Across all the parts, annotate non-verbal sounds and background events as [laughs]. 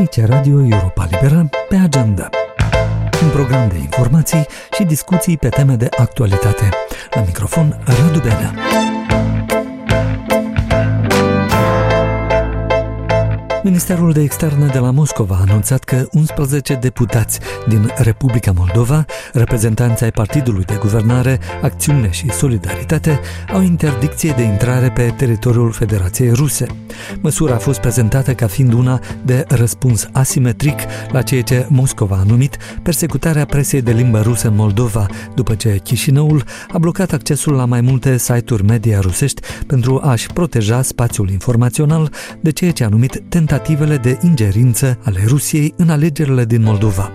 Aici Radio Europa Liberă pe agenda. Un program de informații și discuții pe teme de actualitate. La microfon Radu Benea. Ministerul de Externe de la Moscova a anunțat că 11 deputați din Republica Moldova, reprezentanți ai Partidului de Guvernare, Acțiune și Solidaritate, au interdicție de intrare pe teritoriul Federației Ruse. Măsura a fost prezentată ca fiind una de răspuns asimetric la ceea ce Moscova a numit persecutarea presei de limbă rusă în Moldova, după ce Chișinăul a blocat accesul la mai multe site-uri media rusești pentru a-și proteja spațiul informațional de ceea ce a numit tentativa tentativele de ingerință ale Rusiei în alegerile din Moldova.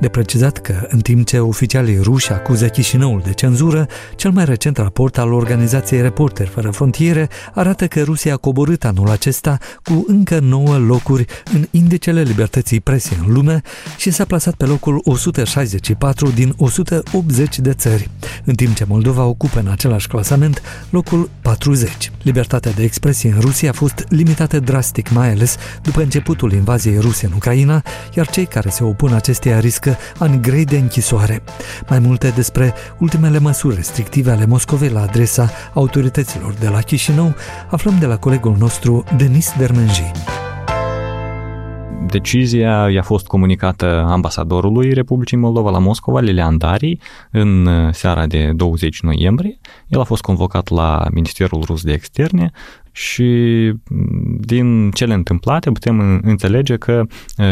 De precizat că, în timp ce oficialii ruși acuză Chișinăul de cenzură, cel mai recent raport al organizației Reporteri Fără Frontiere arată că Rusia a coborât anul acesta cu încă 9 locuri în indicele libertății presei în lume și s-a plasat pe locul 164 din 180 de țări, în timp ce Moldova ocupă în același clasament locul 40. Libertatea de expresie în Rusia a fost limitată drastic, mai ales după începutul invaziei ruse în Ucraina, iar cei care se opun acesteia riscă ani grei de închisoare. Mai multe despre ultimele măsuri restrictive ale Moscovei la adresa autorităților de la Chișinău aflăm de la colegul nostru Denis Dermenji. Decizia i-a fost comunicată ambasadorului Republicii Moldova la Moscova, Lilian Dari, în seara de 20 noiembrie. El a fost convocat la Ministerul Rus de Externe și mm, din cele întâmplate putem înțelege că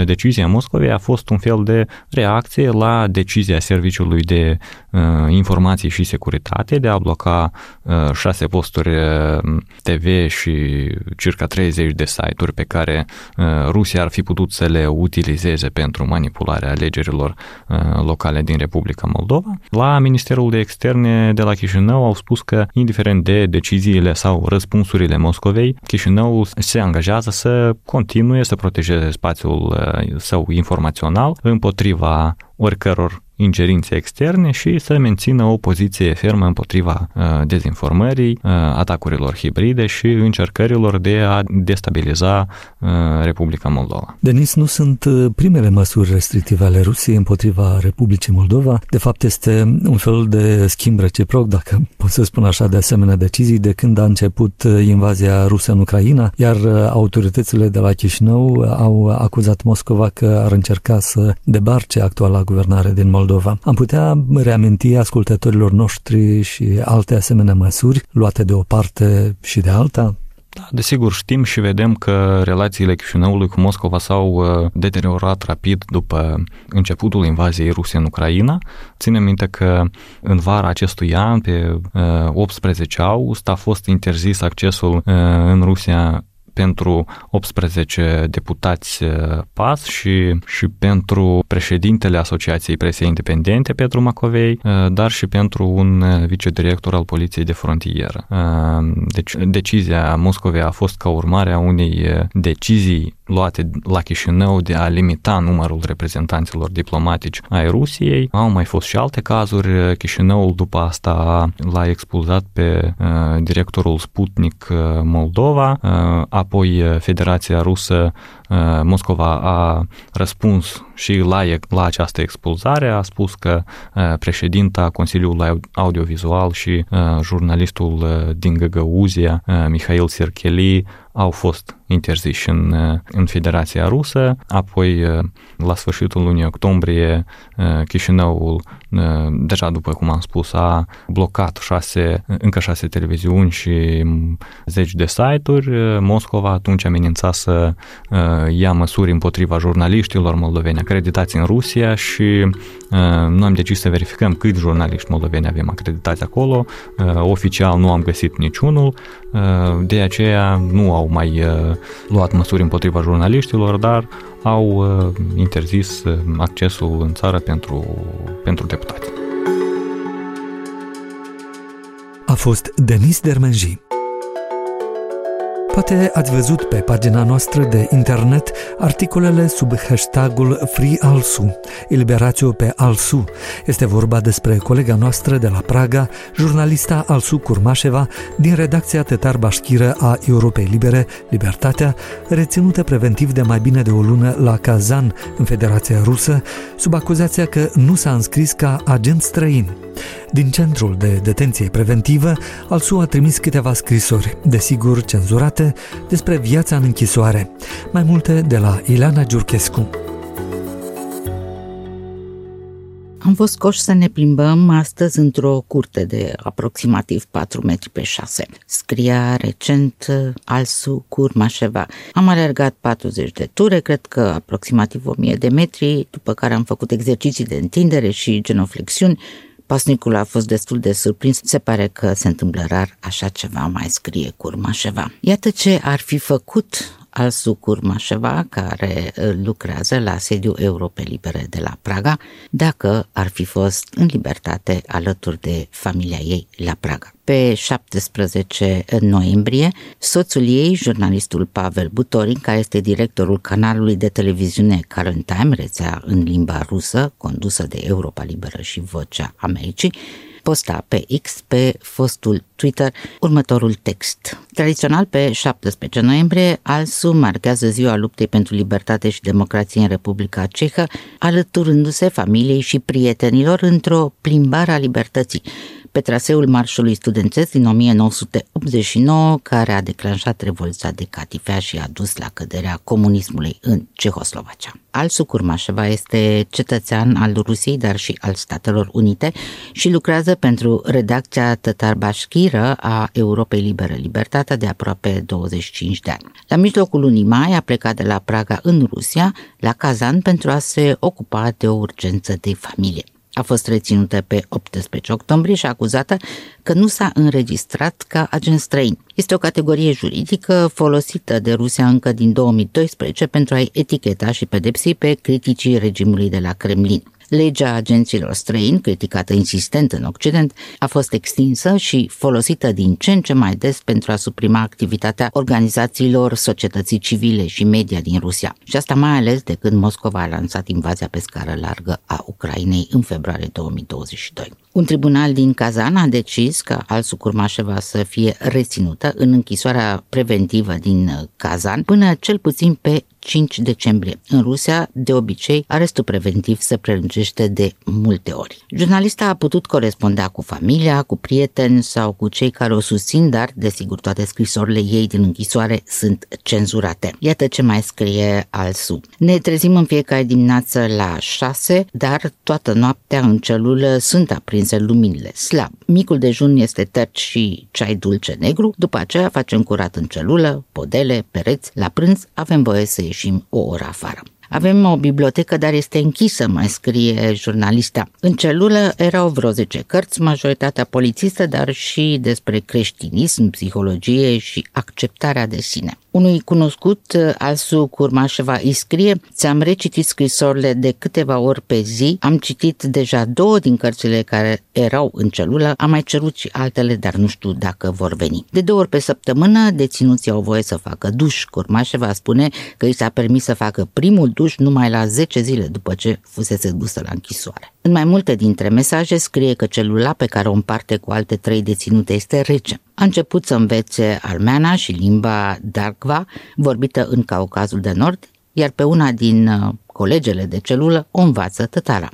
decizia Moscovei a fost un fel de reacție la decizia Serviciului de Informații și Securitate de a bloca șase posturi TV și circa 30 de site-uri pe care Rusia ar fi putut să le utilizeze pentru manipularea alegerilor locale din Republica Moldova. La Ministerul de Externe de la Chișinău au spus că, indiferent de deciziile sau răspunsurile Moscovei, Chișinăul se angajează să continue să protejeze spațiul uh, său informațional împotriva oricăror ingerințe externe și să mențină o poziție fermă împotriva uh, dezinformării, uh, atacurilor hibride și încercărilor de a destabiliza uh, Republica Moldova. Denis, nu sunt primele măsuri restrictive ale Rusiei împotriva Republicii Moldova. De fapt, este un fel de schimb reciproc, dacă pot să spun așa, de asemenea decizii de când a început invazia rusă în Ucraina, iar autoritățile de la Chișinău au acuzat Moscova că ar încerca să debarce actuala guvernare din Moldova Moldova. Am putea reaminti ascultătorilor noștri și alte asemenea măsuri luate de o parte și de alta? Da, desigur, știm și vedem că relațiile Chișinăului cu Moscova s-au uh, deteriorat rapid după începutul invaziei ruse în Ucraina. Ținem minte că în vara acestui an, pe 18 uh, august, a fost interzis accesul uh, în Rusia pentru 18 deputați uh, PAS și, și pentru președintele Asociației Presei Independente, Petru Macovei, uh, dar și pentru un uh, vicedirector al Poliției de Frontieră. Deci, decizia Moscovei a fost ca urmare a unei decizii luate la Chișinău de a limita numărul reprezentanților diplomatici ai Rusiei. Au mai fost și alte cazuri. Chișinăul după asta l-a expulzat pe uh, directorul Sputnik Moldova, uh, apoi Federația Rusă Uh, Moscova a răspuns și la, la această expulzare, a spus că uh, președinta Consiliului Audiovizual și uh, jurnalistul din Găgăuzia, Mihail Sircheli, au fost interziși în, în Federația Rusă, apoi la sfârșitul lunii octombrie Chișinăul, deja după cum am spus, a blocat șase, încă șase televiziuni și zeci de site-uri. Moscova atunci amenința să ia măsuri împotriva jurnaliștilor moldoveni acreditați în Rusia și uh, noi am decis să verificăm câți jurnaliști moldoveni avem acreditați acolo. Uh, oficial nu am găsit niciunul, uh, de aceea nu au mai luat măsuri împotriva jurnaliștilor, dar au interzis accesul în țară pentru, pentru deputați. A fost Denis Dermenji Poate ați văzut pe pagina noastră de internet articolele sub hashtagul FreeAlsu, Eliberatio pe Alsu. Este vorba despre colega noastră de la Praga, jurnalista Alsu Curmașeva, din redacția Tetar Bașchiră a Europei Libere, Libertatea, reținută preventiv de mai bine de o lună la Kazan, în Federația Rusă, sub acuzația că nu s-a înscris ca agent străin. Din centrul de detenție preventivă, Alsu a trimis câteva scrisori, desigur cenzurate, despre viața în închisoare. Mai multe de la Ileana Giurchescu. Am fost scoși să ne plimbăm astăzi într-o curte de aproximativ 4 metri pe 6. Scria recent Alsu Curmașeva. Am alergat 40 de ture, cred că aproximativ 1000 de metri, după care am făcut exerciții de întindere și genoflexiuni Pasnicul a fost destul de surprins. Se pare că se întâmplă rar așa ceva, mai scrie Curmașeva. Iată ce ar fi făcut Alsu Curmașeva, care lucrează la sediul Europei Libere de la Praga, dacă ar fi fost în libertate alături de familia ei la Praga. Pe 17 noiembrie, soțul ei, jurnalistul Pavel Butorin, care este directorul canalului de televiziune Current Time, rețea în limba rusă, condusă de Europa Liberă și Vocea Americii, posta pe X, pe fostul Twitter, următorul text. Tradițional, pe 17 noiembrie, ALSU marchează ziua luptei pentru libertate și democrație în Republica Cehă, alăturându-se familiei și prietenilor într-o plimbare a libertății pe traseul marșului studențesc din 1989, care a declanșat revoluția de catifea și a dus la căderea comunismului în Cehoslovacia. Alsu Curmașeva este cetățean al Rusiei, dar și al Statelor Unite și lucrează pentru redacția Tătar Bașchiră a Europei Libere Libertatea de aproape 25 de ani. La mijlocul lunii mai a plecat de la Praga în Rusia, la Kazan, pentru a se ocupa de o urgență de familie a fost reținută pe 18 octombrie și acuzată că nu s-a înregistrat ca agent străin. Este o categorie juridică folosită de Rusia încă din 2012 pentru a-i eticheta și pedepsi pe criticii regimului de la Kremlin. Legea agenților străini, criticată insistent în Occident, a fost extinsă și folosită din ce în ce mai des pentru a suprima activitatea organizațiilor societății civile și media din Rusia. Și asta mai ales de când Moscova a lansat invazia pe scară largă a Ucrainei în februarie 2022. Un tribunal din Kazan a decis că Alsu Curmașeva să fie reținută în închisoarea preventivă din Kazan până cel puțin pe 5 decembrie. În Rusia, de obicei, arestul preventiv se prelungește de multe ori. Jurnalista a putut coresponda cu familia, cu prieteni sau cu cei care o susțin, dar, desigur, toate scrisorile ei din închisoare sunt cenzurate. Iată ce mai scrie Alsu. Ne trezim în fiecare dimineață la 6, dar toată noaptea în celulă sunt aprinse luminile slab. Micul dejun este terci și ceai dulce negru, după aceea facem curat în celulă, podele, pereți, la prânz avem voie să ieșim o oră afară. Avem o bibliotecă, dar este închisă, mai scrie jurnalista. În celulă erau vreo 10 cărți, majoritatea polițistă, dar și despre creștinism, psihologie și acceptarea de sine. Unui cunoscut, Alsu Curmașeva, îi scrie Ți-am recitit scrisorile de câteva ori pe zi, am citit deja două din cărțile care erau în celulă, am mai cerut și altele, dar nu știu dacă vor veni. De două ori pe săptămână, deținuții au voie să facă duș. Curmașeva spune că îi s-a permis să facă primul duș numai la 10 zile după ce fusese dusă la închisoare. În mai multe dintre mesaje scrie că celula pe care o împarte cu alte trei deținute este rece. A început să învețe armeana și limba Darkva, vorbită în Caucazul de Nord, iar pe una din uh, colegele de celulă o învață tătara.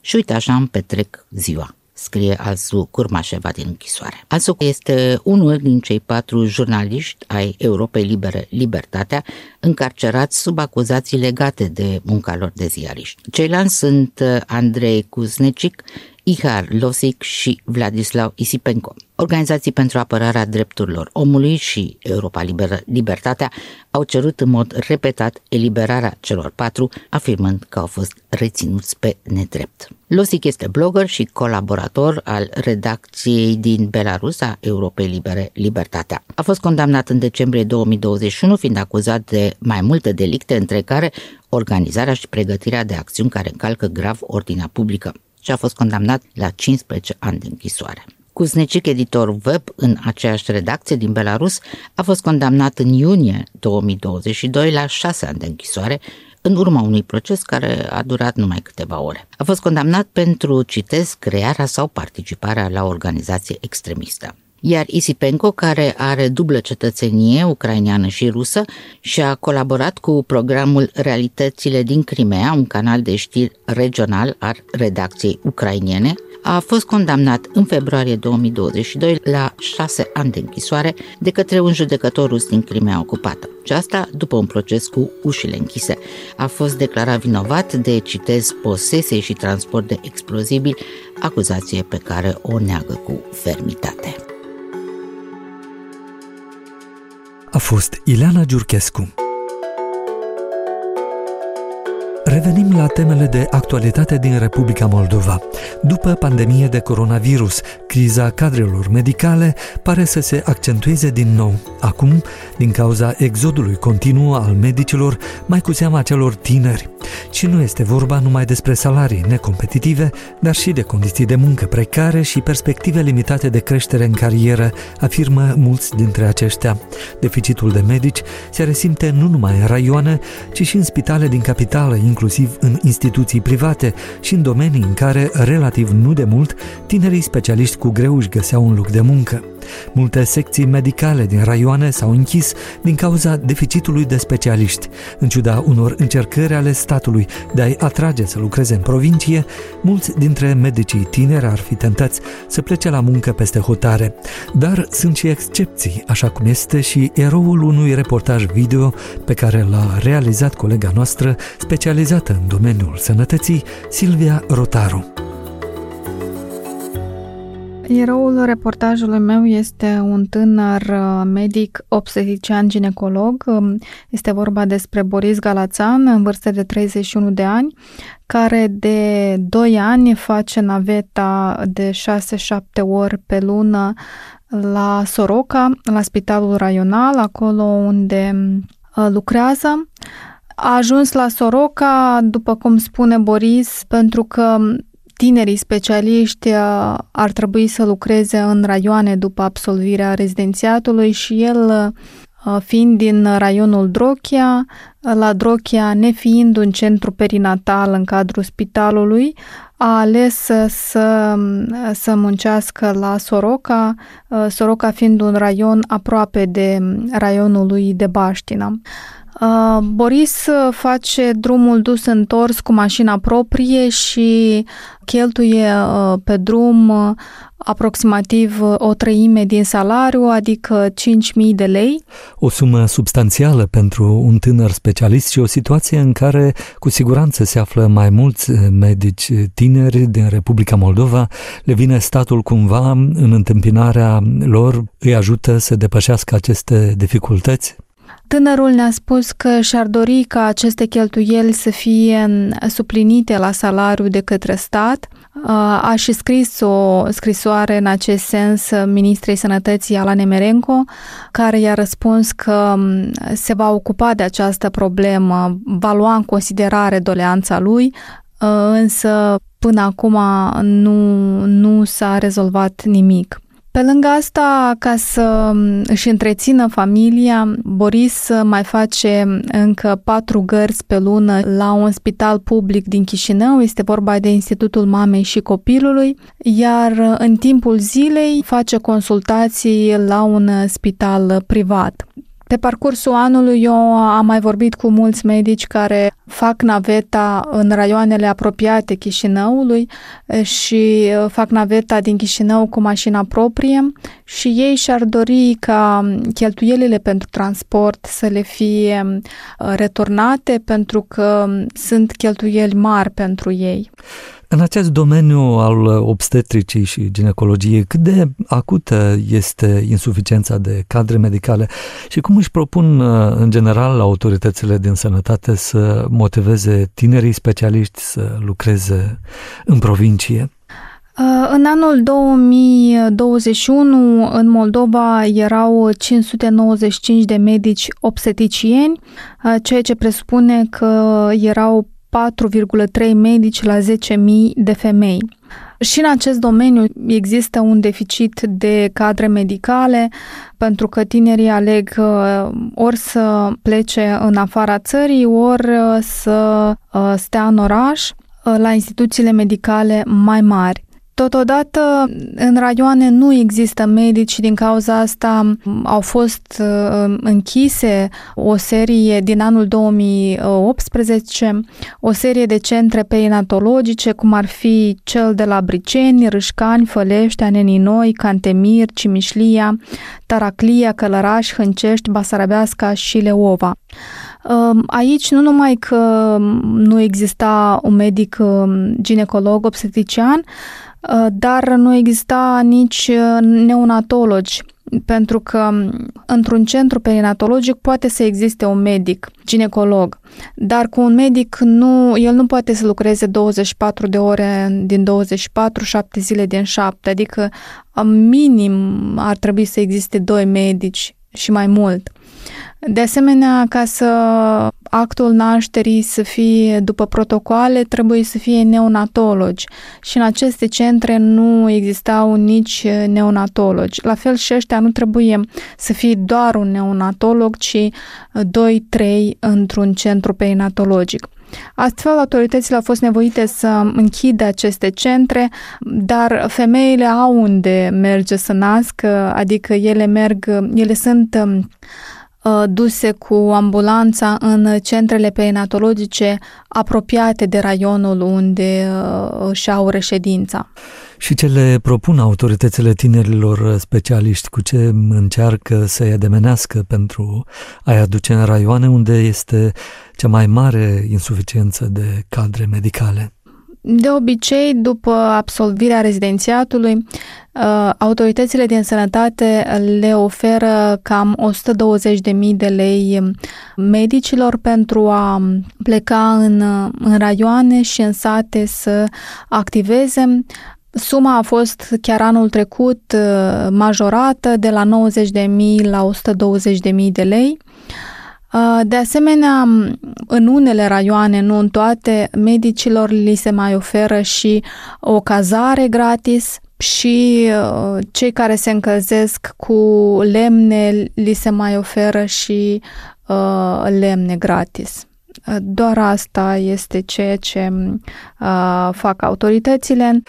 Și uite așa îmi petrec ziua scrie Alsu Curmașeva din închisoare. Alsu este unul din cei patru jurnaliști ai Europei Libere Libertatea, încarcerați sub acuzații legate de munca lor de ziariști. Ceilalți sunt uh, Andrei Kuznecic, Ihar Losic și Vladislav Isipenko. Organizații pentru apărarea drepturilor omului și Europa Liberă, Libertatea au cerut în mod repetat eliberarea celor patru, afirmând că au fost reținuți pe nedrept. Losic este blogger și colaborator al redacției din Belarus a Europei Libere Libertatea. A fost condamnat în decembrie 2021, fiind acuzat de mai multe delicte, între care organizarea și pregătirea de acțiuni care încalcă grav ordinea publică și a fost condamnat la 15 ani de închisoare. Kuznecic, editor web în aceeași redacție din Belarus, a fost condamnat în iunie 2022 la șase ani de închisoare în urma unui proces care a durat numai câteva ore. A fost condamnat pentru, citez, crearea sau participarea la o organizație extremistă iar Isipenko, care are dublă cetățenie ucraineană și rusă și a colaborat cu programul Realitățile din Crimea, un canal de știri regional al redacției ucrainiene, a fost condamnat în februarie 2022 la șase ani de închisoare de către un judecător rus din Crimea ocupată. Și asta după un proces cu ușile închise. A fost declarat vinovat de, citez, posesie și transport de explozibili, acuzație pe care o neagă cu fermitate. A fost Ileana Giurchescu. Revenim la temele de actualitate din Republica Moldova. După pandemie de coronavirus, criza cadrelor medicale pare să se accentueze din nou. Acum, din cauza exodului continuu al medicilor, mai cu seama celor tineri. Și nu este vorba numai despre salarii necompetitive, dar și de condiții de muncă precare și perspective limitate de creștere în carieră, afirmă mulți dintre aceștia. Deficitul de medici se resimte nu numai în raioane, ci și în spitale din capitală, inclusiv în instituții private și în domenii în care, relativ nu de mult, tinerii specialiști cu greu își găseau un loc de muncă. Multe secții medicale din raioane s-au închis din cauza deficitului de specialiști. În ciuda unor încercări ale statului de a-i atrage să lucreze în provincie, mulți dintre medicii tineri ar fi tentați să plece la muncă peste hotare. Dar sunt și excepții, așa cum este și eroul unui reportaj video pe care l-a realizat colega noastră specializată în domeniul sănătății, Silvia Rotaru. Eroul reportajului meu este un tânăr uh, medic obstetician ginecolog. Um, este vorba despre Boris Galațan, în vârstă de 31 de ani, care de 2 ani face naveta de 6-7 ori pe lună la Soroca, la spitalul raional, acolo unde uh, lucrează. A ajuns la Soroca, după cum spune Boris, pentru că tinerii specialiști uh, ar trebui să lucreze în raioane după absolvirea rezidențiatului și el uh, fiind din raionul Drochia, la Drochia nefiind un centru perinatal în cadrul spitalului, a ales să, să muncească la Soroca, uh, Soroca fiind un raion aproape de raionul lui de Baștina. Uh, Boris uh, face drumul dus întors cu mașina proprie și cheltuie uh, pe drum aproximativ o treime din salariu, adică 5.000 de lei. O sumă substanțială pentru un tânăr specialist și o situație în care cu siguranță se află mai mulți medici tineri din Republica Moldova, le vine statul cumva în întâmpinarea lor, îi ajută să depășească aceste dificultăți? Tânărul ne-a spus că și-ar dori ca aceste cheltuieli să fie suplinite la salariu de către stat. A și scris o scrisoare în acest sens ministrei sănătății Alane Merenco, care i-a răspuns că se va ocupa de această problemă, va lua în considerare doleanța lui, însă până acum nu, nu s-a rezolvat nimic. Pe lângă asta, ca să își întrețină familia, Boris mai face încă patru gărzi pe lună la un spital public din Chișinău, este vorba de Institutul Mamei și Copilului, iar în timpul zilei face consultații la un spital privat. Pe parcursul anului eu am mai vorbit cu mulți medici care fac naveta în raioanele apropiate Chișinăului și fac naveta din Chișinău cu mașina proprie și ei și-ar dori ca cheltuielile pentru transport să le fie returnate pentru că sunt cheltuieli mari pentru ei. În acest domeniu al obstetricii și ginecologiei, cât de acută este insuficiența de cadre medicale și cum își propun în general autoritățile din sănătate să motiveze tinerii specialiști să lucreze în provincie? În anul 2021, în Moldova, erau 595 de medici obstetricieni, ceea ce presupune că erau 4,3 medici la 10.000 de femei. Și în acest domeniu există un deficit de cadre medicale, pentru că tinerii aleg uh, ori să plece în afara țării, ori uh, să uh, stea în oraș la instituțiile medicale mai mari. Totodată, în raioane nu există medici și din cauza asta au fost uh, închise o serie din anul 2018, o serie de centre perinatologice, cum ar fi cel de la Briceni, Râșcani, Fălești, Anenii Noi, Cantemir, Cimișlia, Taraclia, Călăraș, Hâncești, Basarabeasca și Leova. Um, aici nu numai că nu exista un medic um, ginecolog obstetrician, Uh, dar nu exista nici uh, neonatologi, pentru că um, într-un centru perinatologic poate să existe un medic, ginecolog, dar cu un medic nu, el nu poate să lucreze 24 de ore din 24, 7 zile din 7, adică um, minim ar trebui să existe doi medici și mai mult. De asemenea, ca să actul nașterii să fie după protocoale, trebuie să fie neonatologi și în aceste centre nu existau nici neonatologi. La fel și ăștia nu trebuie să fie doar un neonatolog, ci 2-3 într-un centru perinatologic. Astfel, autoritățile au fost nevoite să închidă aceste centre, dar femeile au unde merge să nască, adică ele merg, ele sunt Uh, duse cu ambulanța în centrele perinatologice apropiate de raionul unde uh, își au reședința. Și ce le propun autoritățile tinerilor specialiști, cu ce încearcă să-i ademenească pentru a-i aduce în raioane unde este cea mai mare insuficiență de cadre medicale? De obicei, după absolvirea rezidențiatului, uh, autoritățile din sănătate le oferă cam 120.000 de lei medicilor pentru a pleca în, în raioane și în sate să activeze. Suma a fost chiar anul trecut uh, majorată de la 90.000 la 120.000 de lei. De asemenea, în unele raioane, nu în toate, medicilor li se mai oferă și o cazare gratis și cei care se încălzesc cu lemne li se mai oferă și lemne gratis. Doar asta este ceea ce fac autoritățile.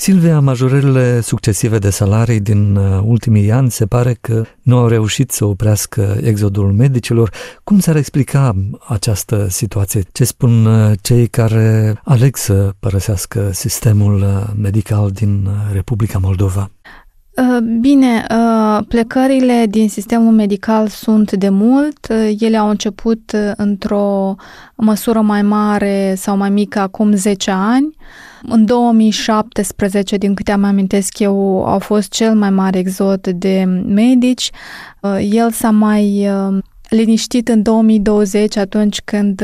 Silvia, majorările succesive de salarii din uh, ultimii ani se pare că nu au reușit să oprească exodul medicilor. Cum s-ar explica această situație? Ce spun uh, cei care aleg să părăsească sistemul uh, medical din Republica Moldova? Bine, plecările din sistemul medical sunt de mult. Ele au început într-o măsură mai mare sau mai mică acum 10 ani. În 2017, din câte am amintesc eu, au fost cel mai mare exod de medici. El s-a mai liniștit în 2020, atunci când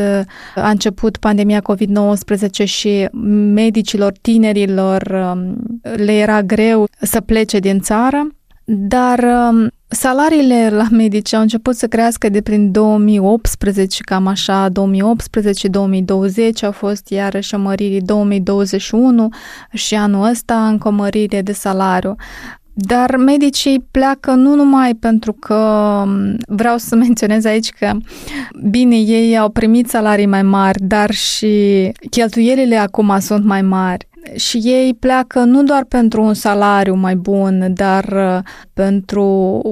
a început pandemia COVID-19 și medicilor tinerilor le era greu să plece din țară. Dar Salariile la medici au început să crească de prin 2018, cam așa, 2018-2020 au fost iarăși o mărire 2021 și anul ăsta încă o mărire de salariu. Dar medicii pleacă nu numai pentru că vreau să [laughs] menționez aici că, bine, ei au primit salarii mai mari, dar și cheltuielile acum sunt mai mari și ei pleacă nu doar pentru un salariu mai bun, dar uh, pentru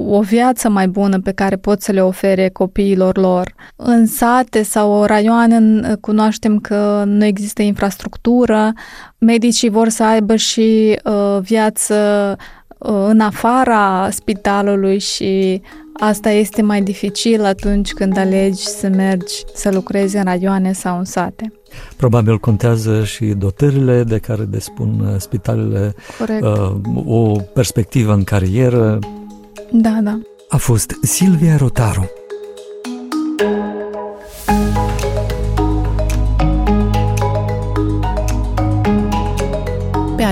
o viață mai bună pe care pot să le ofere copiilor lor. În sate sau raioane cunoaștem că nu există infrastructură, medicii vor să aibă și uh, viață uh, în afara spitalului și asta este mai dificil atunci când alegi să mergi să lucrezi în raioane sau în sate. Probabil contează și dotările de care despun uh, spitalele, Corect. Uh, o perspectivă în carieră. Da, da. A fost Silvia Rotaru.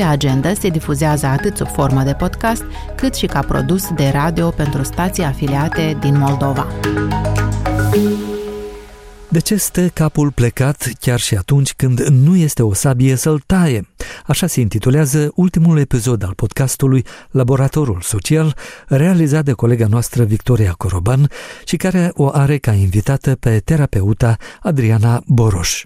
Pe agenda se difuzează atât sub formă de podcast, cât și ca produs de radio pentru stații afiliate din Moldova. De ce stă capul plecat chiar și atunci când nu este o sabie să-l taie? Așa se intitulează ultimul episod al podcastului Laboratorul Social, realizat de colega noastră Victoria Coroban și care o are ca invitată pe terapeuta Adriana Boroș.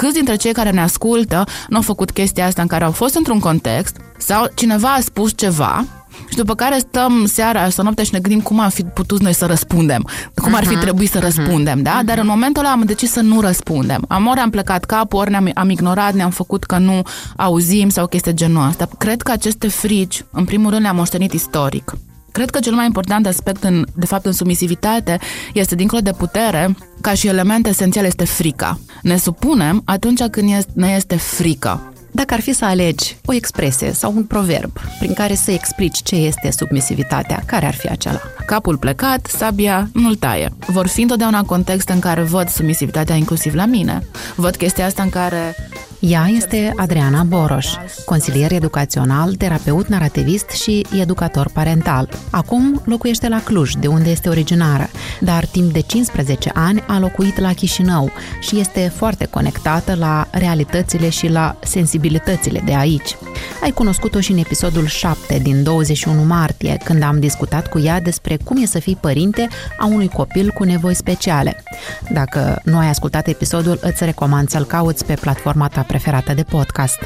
Câți dintre cei care ne ascultă nu au făcut chestia asta în care au fost într-un context sau cineva a spus ceva și după care stăm seara sau noaptea și ne gândim cum am fi putut noi să răspundem, cum ar fi mhm. trebuit să mhm. răspundem, da? Dar în mhm. momentul ăla am decis să nu răspundem. Am ori am plecat capul, ori ne-am am ignorat, ne-am făcut că nu auzim sau chestii genul ăsta. Cred că aceste frici, în primul rând, le-am moștenit istoric. Cred că cel mai important aspect, în, de fapt, în sumisivitate, este, dincolo de putere, ca și element esențial, este frica. Ne supunem atunci când este, ne este frică. Dacă ar fi să alegi o expresie sau un proverb prin care să explici ce este submisivitatea, care ar fi acela? Capul plecat, sabia nu-l taie. Vor fi întotdeauna contexte în care văd submisivitatea inclusiv la mine. Văd chestia asta în care ea este Adriana Boroș, consilier educațional, terapeut narativist și educator parental. Acum locuiește la Cluj, de unde este originară, dar timp de 15 ani a locuit la Chișinău și este foarte conectată la realitățile și la sensibilitățile de aici. Ai cunoscut-o și în episodul 7 din 21 martie, când am discutat cu ea despre cum e să fii părinte a unui copil cu nevoi speciale. Dacă nu ai ascultat episodul, îți recomand să-l cauți pe platforma ta preferată de podcast.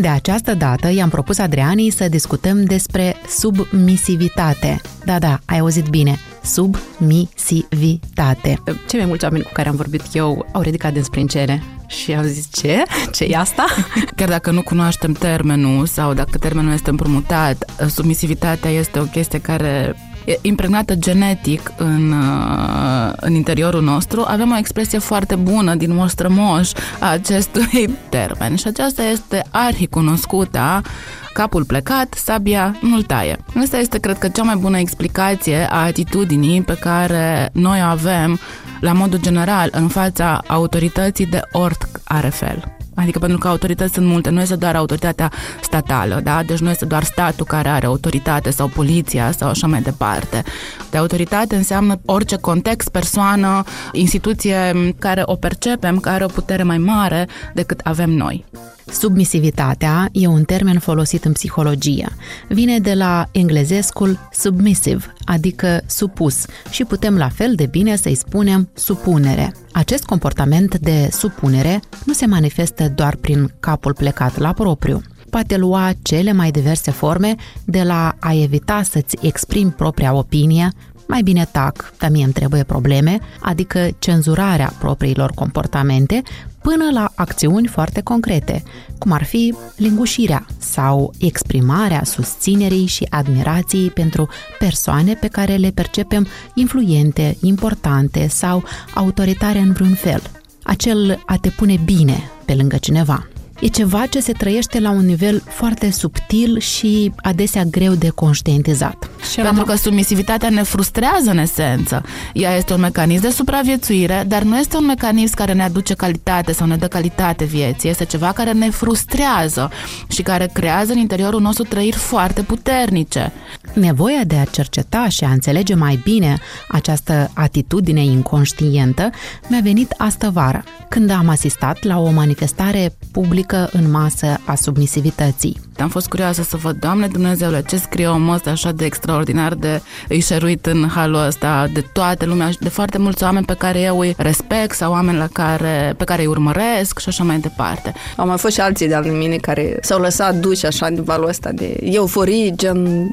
De această dată i-am propus Adrianei să discutăm despre submisivitate. Da, da, ai auzit bine, submisivitate. Cei mai mulți oameni cu care am vorbit eu au ridicat din sprâncene și au zis ce? ce e asta? [laughs] Chiar dacă nu cunoaștem termenul sau dacă termenul este împrumutat, submisivitatea este o chestie care impregnată genetic în, uh, în interiorul nostru, avem o expresie foarte bună din moș a acestui [laughs] termen și aceasta este arhicunoscută capul plecat, sabia nu-l taie. Asta este, cred că, cea mai bună explicație a atitudinii pe care noi o avem la modul general în fața autorității de oricare fel. Adică pentru că autorități sunt multe, nu este doar autoritatea statală, da? Deci nu este doar statul care are autoritate sau poliția sau așa mai departe. De autoritate înseamnă orice context, persoană, instituție care o percepem, care are o putere mai mare decât avem noi. Submisivitatea e un termen folosit în psihologie. Vine de la englezescul submissive, adică supus, și putem la fel de bine să-i spunem supunere. Acest comportament de supunere nu se manifestă doar prin capul plecat la propriu. Poate lua cele mai diverse forme de la a evita să-ți exprimi propria opinie, mai bine tac, dar mie îmi trebuie probleme, adică cenzurarea propriilor comportamente, până la acțiuni foarte concrete, cum ar fi lingușirea sau exprimarea susținerii și admirației pentru persoane pe care le percepem influente, importante sau autoritare în vreun fel. Acel a te pune bine pe lângă cineva. E ceva ce se trăiește la un nivel foarte subtil și adesea greu de conștientizat. Și Pentru că submisivitatea ne frustrează în esență. Ea este un mecanism de supraviețuire, dar nu este un mecanism care ne aduce calitate sau ne dă calitate vieții. Este ceva care ne frustrează și care creează în interiorul nostru trăiri foarte puternice. Nevoia de a cerceta și a înțelege mai bine această atitudine inconștientă mi-a venit astă vară, când am asistat la o manifestare publică în masă a submisivității. Am fost curioasă să văd, Doamne Dumnezeule, ce scrie omul ăsta așa de extraordinar de îi șeruit în halul ăsta de toată lumea, de foarte mulți oameni pe care eu îi respect sau oameni la care, pe care îi urmăresc și așa mai departe. Au mai fost și alții de-al mine care s-au lăsat duși așa din valul ăsta de euforie, gen,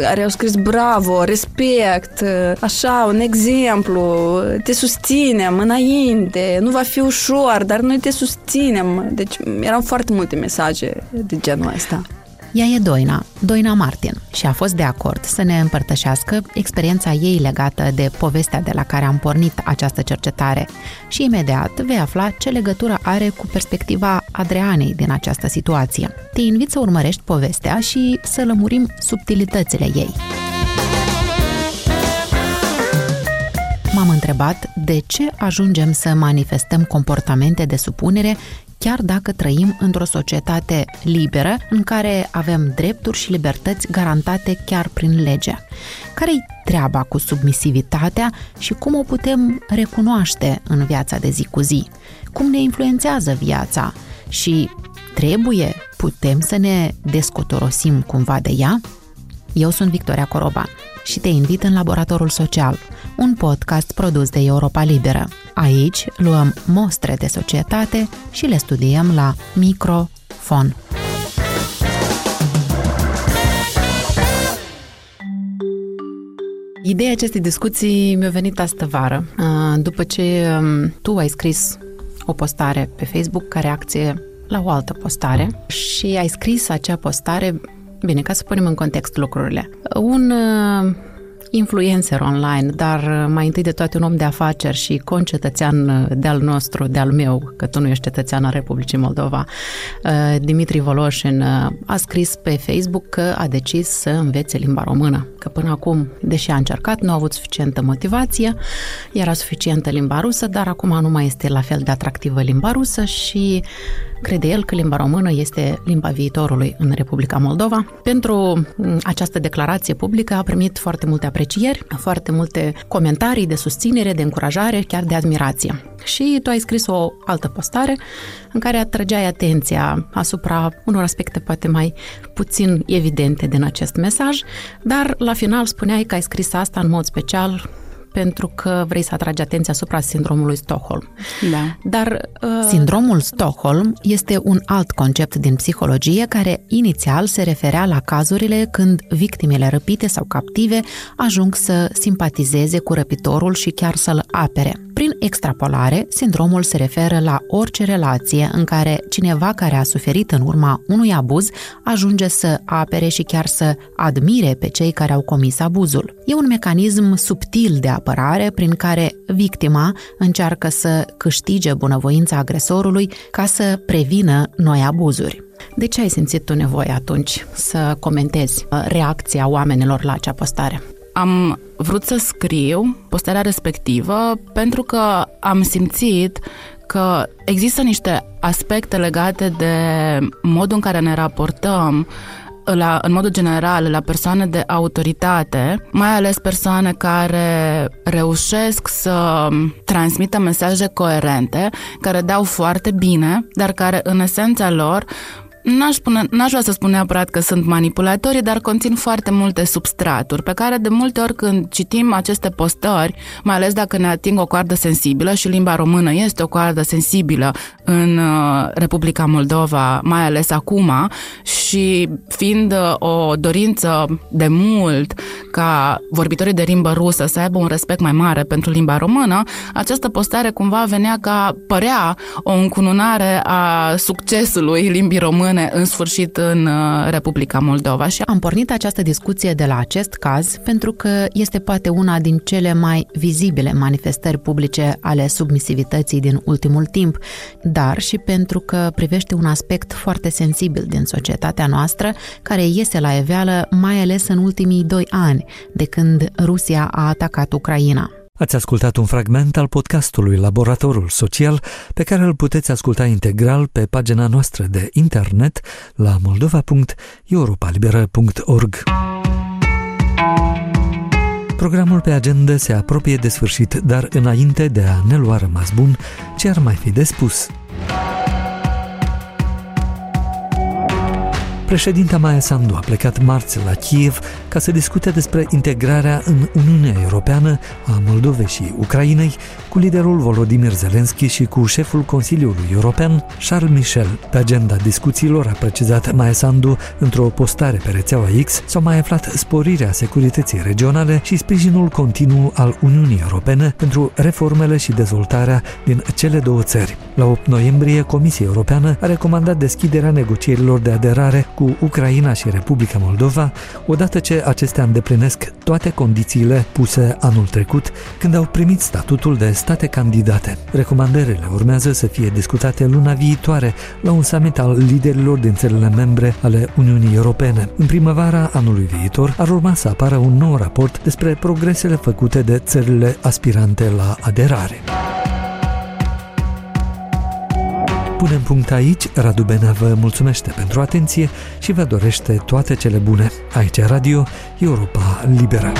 care au scris bravo, respect, așa, un exemplu, te susținem înainte, nu va fi ușor, dar noi te susținem. Deci erau foarte multe mesaje de genul ăsta. Ea e Doina, Doina Martin, și a fost de acord să ne împărtășească experiența ei legată de povestea de la care am pornit această cercetare și imediat vei afla ce legătură are cu perspectiva Adrianei din această situație. Te invit să urmărești povestea și să lămurim subtilitățile ei. M-am întrebat de ce ajungem să manifestăm comportamente de supunere chiar dacă trăim într-o societate liberă în care avem drepturi și libertăți garantate chiar prin lege. Care-i treaba cu submisivitatea și cum o putem recunoaște în viața de zi cu zi? Cum ne influențează viața? Și trebuie, putem să ne descotorosim cumva de ea? Eu sunt Victoria Coroban și te invit în Laboratorul Social, un podcast produs de Europa Liberă. Aici luăm mostre de societate și le studiem la microfon. Ideea acestei discuții mi-a venit astă vară, după ce um, tu ai scris o postare pe Facebook ca reacție la o altă postare și ai scris acea postare Bine, ca să punem în context lucrurile. Un uh, influencer online, dar uh, mai întâi de toate un om de afaceri și concetățean uh, de-al nostru, de-al meu, că tu nu ești cetățean al Republicii Moldova, Dimitri Voloșin a scris pe Facebook că a decis să învețe limba română, că până acum, deși a încercat, nu a avut suficientă motivație, era suficientă limba rusă, dar acum nu mai este la fel de atractivă limba rusă și Crede el că limba română este limba viitorului în Republica Moldova. Pentru mm, această declarație publică a primit foarte multe aprecieri, foarte multe comentarii de susținere, de încurajare, chiar de admirație. Și tu ai scris o altă postare în care atrageai atenția asupra unor aspecte poate mai puțin evidente din acest mesaj, dar la final spuneai că ai scris asta în mod special pentru că vrei să atragi atenția asupra sindromului Stockholm. Da. Dar uh... sindromul Stockholm este un alt concept din psihologie care inițial se referea la cazurile când victimele răpite sau captive ajung să simpatizeze cu răpitorul și chiar să-l apere. Prin extrapolare, sindromul se referă la orice relație în care cineva care a suferit în urma unui abuz ajunge să apere și chiar să admire pe cei care au comis abuzul. E un mecanism subtil de apărare prin care victima încearcă să câștige bunăvoința agresorului ca să prevină noi abuzuri. De ce ai simțit tu nevoie atunci să comentezi uh, reacția oamenilor la acea postare? Am vrut să scriu postarea respectivă pentru că am simțit că există niște aspecte legate de modul în care ne raportăm la, în modul general la persoane de autoritate, mai ales persoane care reușesc să transmită mesaje coerente, care dau foarte bine, dar care în esența lor N-aș, spune, n-aș vrea să spun neapărat că sunt manipulatorii, dar conțin foarte multe substraturi pe care de multe ori când citim aceste postări, mai ales dacă ne ating o coardă sensibilă și limba română este o coardă sensibilă în uh, Republica Moldova, mai ales acum, și fiind uh, o dorință de mult ca vorbitorii de limbă rusă să aibă un respect mai mare pentru limba română, această postare cumva venea ca părea o încununare a succesului limbii române române în sfârșit în uh, Republica Moldova. Și am pornit această discuție de la acest caz pentru că este poate una din cele mai vizibile manifestări publice ale submisivității din ultimul timp, dar și pentru că privește un aspect foarte sensibil din societatea noastră care iese la eveală mai ales în ultimii doi ani de când Rusia a atacat Ucraina. Ați ascultat un fragment al podcastului Laboratorul Social, pe care îl puteți asculta integral pe pagina noastră de internet la moldova.europalibera.org. Programul pe agenda se apropie de sfârșit, dar înainte de a ne lua rămas bun, ce ar mai fi de spus? Președinta Maia Sandu a plecat marți la Kiev ca să discute despre integrarea în Uniunea Europeană a Moldovei și Ucrainei cu liderul Volodymyr Zelensky și cu șeful Consiliului European Charles Michel. Pe agenda discuțiilor a precizat Maia Sandu într-o postare pe rețeaua X s-au mai aflat sporirea securității regionale și sprijinul continuu al Uniunii Europene pentru reformele și dezvoltarea din cele două țări. La 8 noiembrie, Comisia Europeană a recomandat deschiderea negocierilor de aderare cu Ucraina și Republica Moldova, odată ce acestea îndeplinesc toate condițiile puse anul trecut când au primit statutul de state candidate. Recomandările urmează să fie discutate luna viitoare la un summit al liderilor din țările membre ale Uniunii Europene. În primăvara anului viitor ar urma să apară un nou raport despre progresele făcute de țările aspirante la aderare. Punem punct aici, Radu Bena vă mulțumește pentru atenție și vă dorește toate cele bune. Aici Radio Europa Liberă.